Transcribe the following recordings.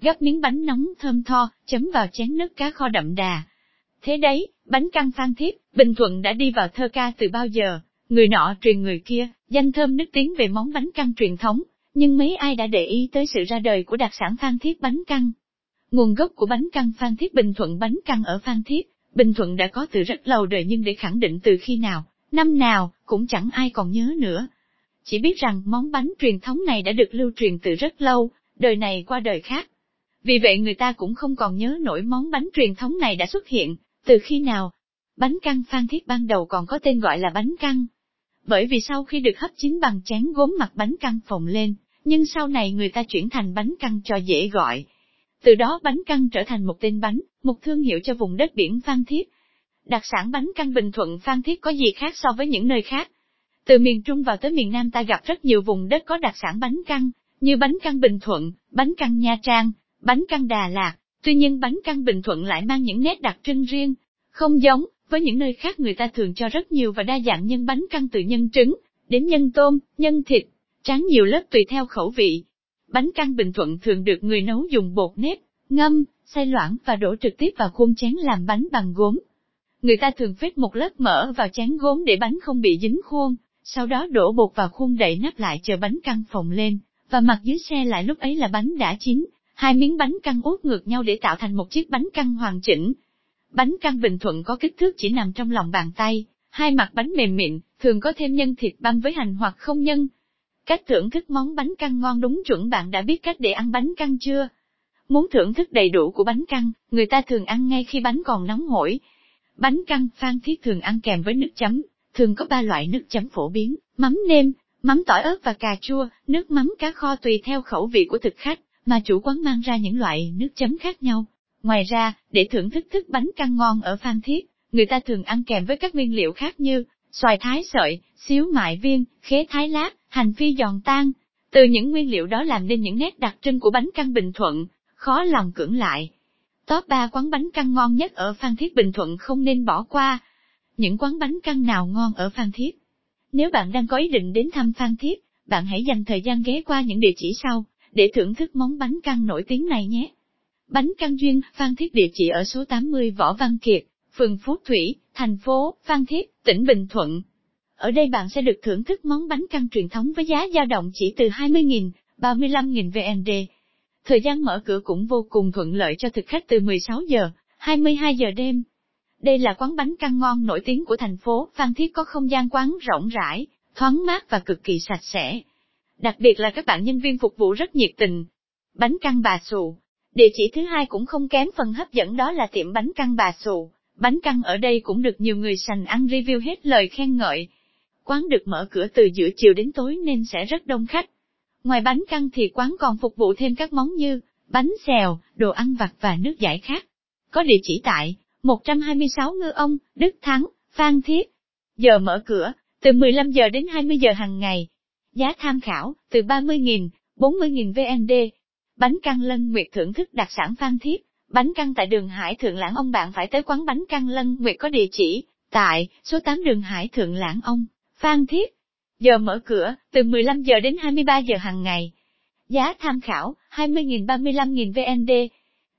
gắp miếng bánh nóng thơm tho, chấm vào chén nước cá kho đậm đà. Thế đấy, bánh căn phan thiếp, Bình Thuận đã đi vào thơ ca từ bao giờ, người nọ truyền người kia, danh thơm nước tiếng về món bánh căn truyền thống, nhưng mấy ai đã để ý tới sự ra đời của đặc sản phan thiết bánh căn. Nguồn gốc của bánh căn phan thiết Bình Thuận bánh căn ở phan thiết, Bình Thuận đã có từ rất lâu đời nhưng để khẳng định từ khi nào, năm nào, cũng chẳng ai còn nhớ nữa. Chỉ biết rằng món bánh truyền thống này đã được lưu truyền từ rất lâu, đời này qua đời khác. Vì vậy người ta cũng không còn nhớ nổi món bánh truyền thống này đã xuất hiện, từ khi nào. Bánh căn phan thiết ban đầu còn có tên gọi là bánh căn. Bởi vì sau khi được hấp chín bằng chén gốm mặt bánh căn phồng lên, nhưng sau này người ta chuyển thành bánh căn cho dễ gọi. Từ đó bánh căn trở thành một tên bánh, một thương hiệu cho vùng đất biển Phan Thiết. Đặc sản bánh căn Bình Thuận Phan Thiết có gì khác so với những nơi khác? Từ miền Trung vào tới miền Nam ta gặp rất nhiều vùng đất có đặc sản bánh căn, như bánh căn Bình Thuận, bánh căn Nha Trang, bánh căn Đà Lạt. Tuy nhiên bánh căn Bình Thuận lại mang những nét đặc trưng riêng, không giống với những nơi khác người ta thường cho rất nhiều và đa dạng nhân bánh căn từ nhân trứng đến nhân tôm, nhân thịt, tráng nhiều lớp tùy theo khẩu vị. Bánh căn Bình Thuận thường được người nấu dùng bột nếp, ngâm, xay loãng và đổ trực tiếp vào khuôn chén làm bánh bằng gốm. Người ta thường phết một lớp mỡ vào chén gốm để bánh không bị dính khuôn, sau đó đổ bột vào khuôn đậy nắp lại chờ bánh căn phồng lên, và mặt dưới xe lại lúc ấy là bánh đã chín, hai miếng bánh căn út ngược nhau để tạo thành một chiếc bánh căn hoàn chỉnh. Bánh căn Bình Thuận có kích thước chỉ nằm trong lòng bàn tay, hai mặt bánh mềm mịn, thường có thêm nhân thịt băm với hành hoặc không nhân, Cách thưởng thức món bánh căn ngon đúng chuẩn bạn đã biết cách để ăn bánh căn chưa? Muốn thưởng thức đầy đủ của bánh căn, người ta thường ăn ngay khi bánh còn nóng hổi. Bánh căn phan thiết thường ăn kèm với nước chấm, thường có ba loại nước chấm phổ biến, mắm nêm, mắm tỏi ớt và cà chua, nước mắm cá kho tùy theo khẩu vị của thực khách, mà chủ quán mang ra những loại nước chấm khác nhau. Ngoài ra, để thưởng thức thức bánh căn ngon ở Phan Thiết, người ta thường ăn kèm với các nguyên liệu khác như xoài thái sợi, xíu mại viên, khế thái lát, hành phi giòn tan. Từ những nguyên liệu đó làm nên những nét đặc trưng của bánh căn Bình Thuận, khó lòng cưỡng lại. Top 3 quán bánh căn ngon nhất ở Phan Thiết Bình Thuận không nên bỏ qua. Những quán bánh căn nào ngon ở Phan Thiết? Nếu bạn đang có ý định đến thăm Phan Thiết, bạn hãy dành thời gian ghé qua những địa chỉ sau, để thưởng thức món bánh căn nổi tiếng này nhé. Bánh căn duyên, Phan Thiết địa chỉ ở số 80 Võ Văn Kiệt, phường Phú Thủy, thành phố Phan Thiết, tỉnh Bình Thuận. Ở đây bạn sẽ được thưởng thức món bánh căn truyền thống với giá dao động chỉ từ 20.000, 35.000 VND. Thời gian mở cửa cũng vô cùng thuận lợi cho thực khách từ 16 giờ, 22 giờ đêm. Đây là quán bánh căn ngon nổi tiếng của thành phố Phan Thiết có không gian quán rộng rãi, thoáng mát và cực kỳ sạch sẽ. Đặc biệt là các bạn nhân viên phục vụ rất nhiệt tình. Bánh căn bà xù. Địa chỉ thứ hai cũng không kém phần hấp dẫn đó là tiệm bánh căn bà xù. Bánh căn ở đây cũng được nhiều người sành ăn review hết lời khen ngợi. Quán được mở cửa từ giữa chiều đến tối nên sẽ rất đông khách. Ngoài bánh căn thì quán còn phục vụ thêm các món như bánh xèo, đồ ăn vặt và nước giải khác. Có địa chỉ tại 126 Ngư Ông, Đức Thắng, Phan Thiết. Giờ mở cửa, từ 15 giờ đến 20 giờ hàng ngày. Giá tham khảo, từ 30.000, 40.000 VND. Bánh căn lân nguyệt thưởng thức đặc sản Phan Thiết. Bánh căn tại đường Hải Thượng Lãng Ông bạn phải tới quán bánh căn Lân Nguyệt có địa chỉ, tại, số 8 đường Hải Thượng Lãng Ông, Phan Thiết. Giờ mở cửa, từ 15 giờ đến 23 giờ hàng ngày. Giá tham khảo, 20.000 35.000 VND.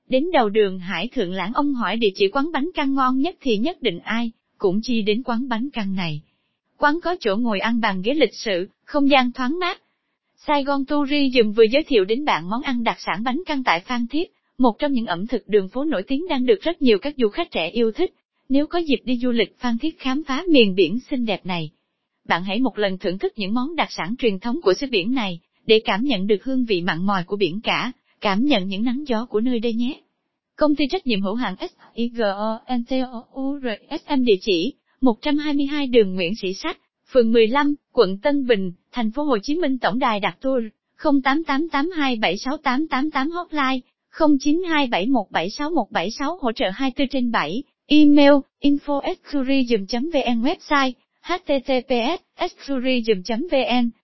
Đến đầu đường Hải Thượng Lãng ông hỏi địa chỉ quán bánh căn ngon nhất thì nhất định ai, cũng chi đến quán bánh căn này. Quán có chỗ ngồi ăn bàn ghế lịch sự, không gian thoáng mát. Saigon Tourism vừa giới thiệu đến bạn món ăn đặc sản bánh căn tại Phan Thiết, một trong những ẩm thực đường phố nổi tiếng đang được rất nhiều các du khách trẻ yêu thích. Nếu có dịp đi du lịch Phan Thiết khám phá miền biển xinh đẹp này, bạn hãy một lần thưởng thức những món đặc sản truyền thống của xứ biển này, để cảm nhận được hương vị mặn mòi của biển cả, cảm nhận những nắng gió của nơi đây nhé. Công ty trách nhiệm hữu hạn SIGONTOURSM địa chỉ 122 đường Nguyễn Sĩ Sách, phường 15, quận Tân Bình, thành phố Hồ Chí Minh tổng đài đặt tour 0888276888 hotline 0927176176 hỗ trợ 24 trên 7, email info vn website https vn.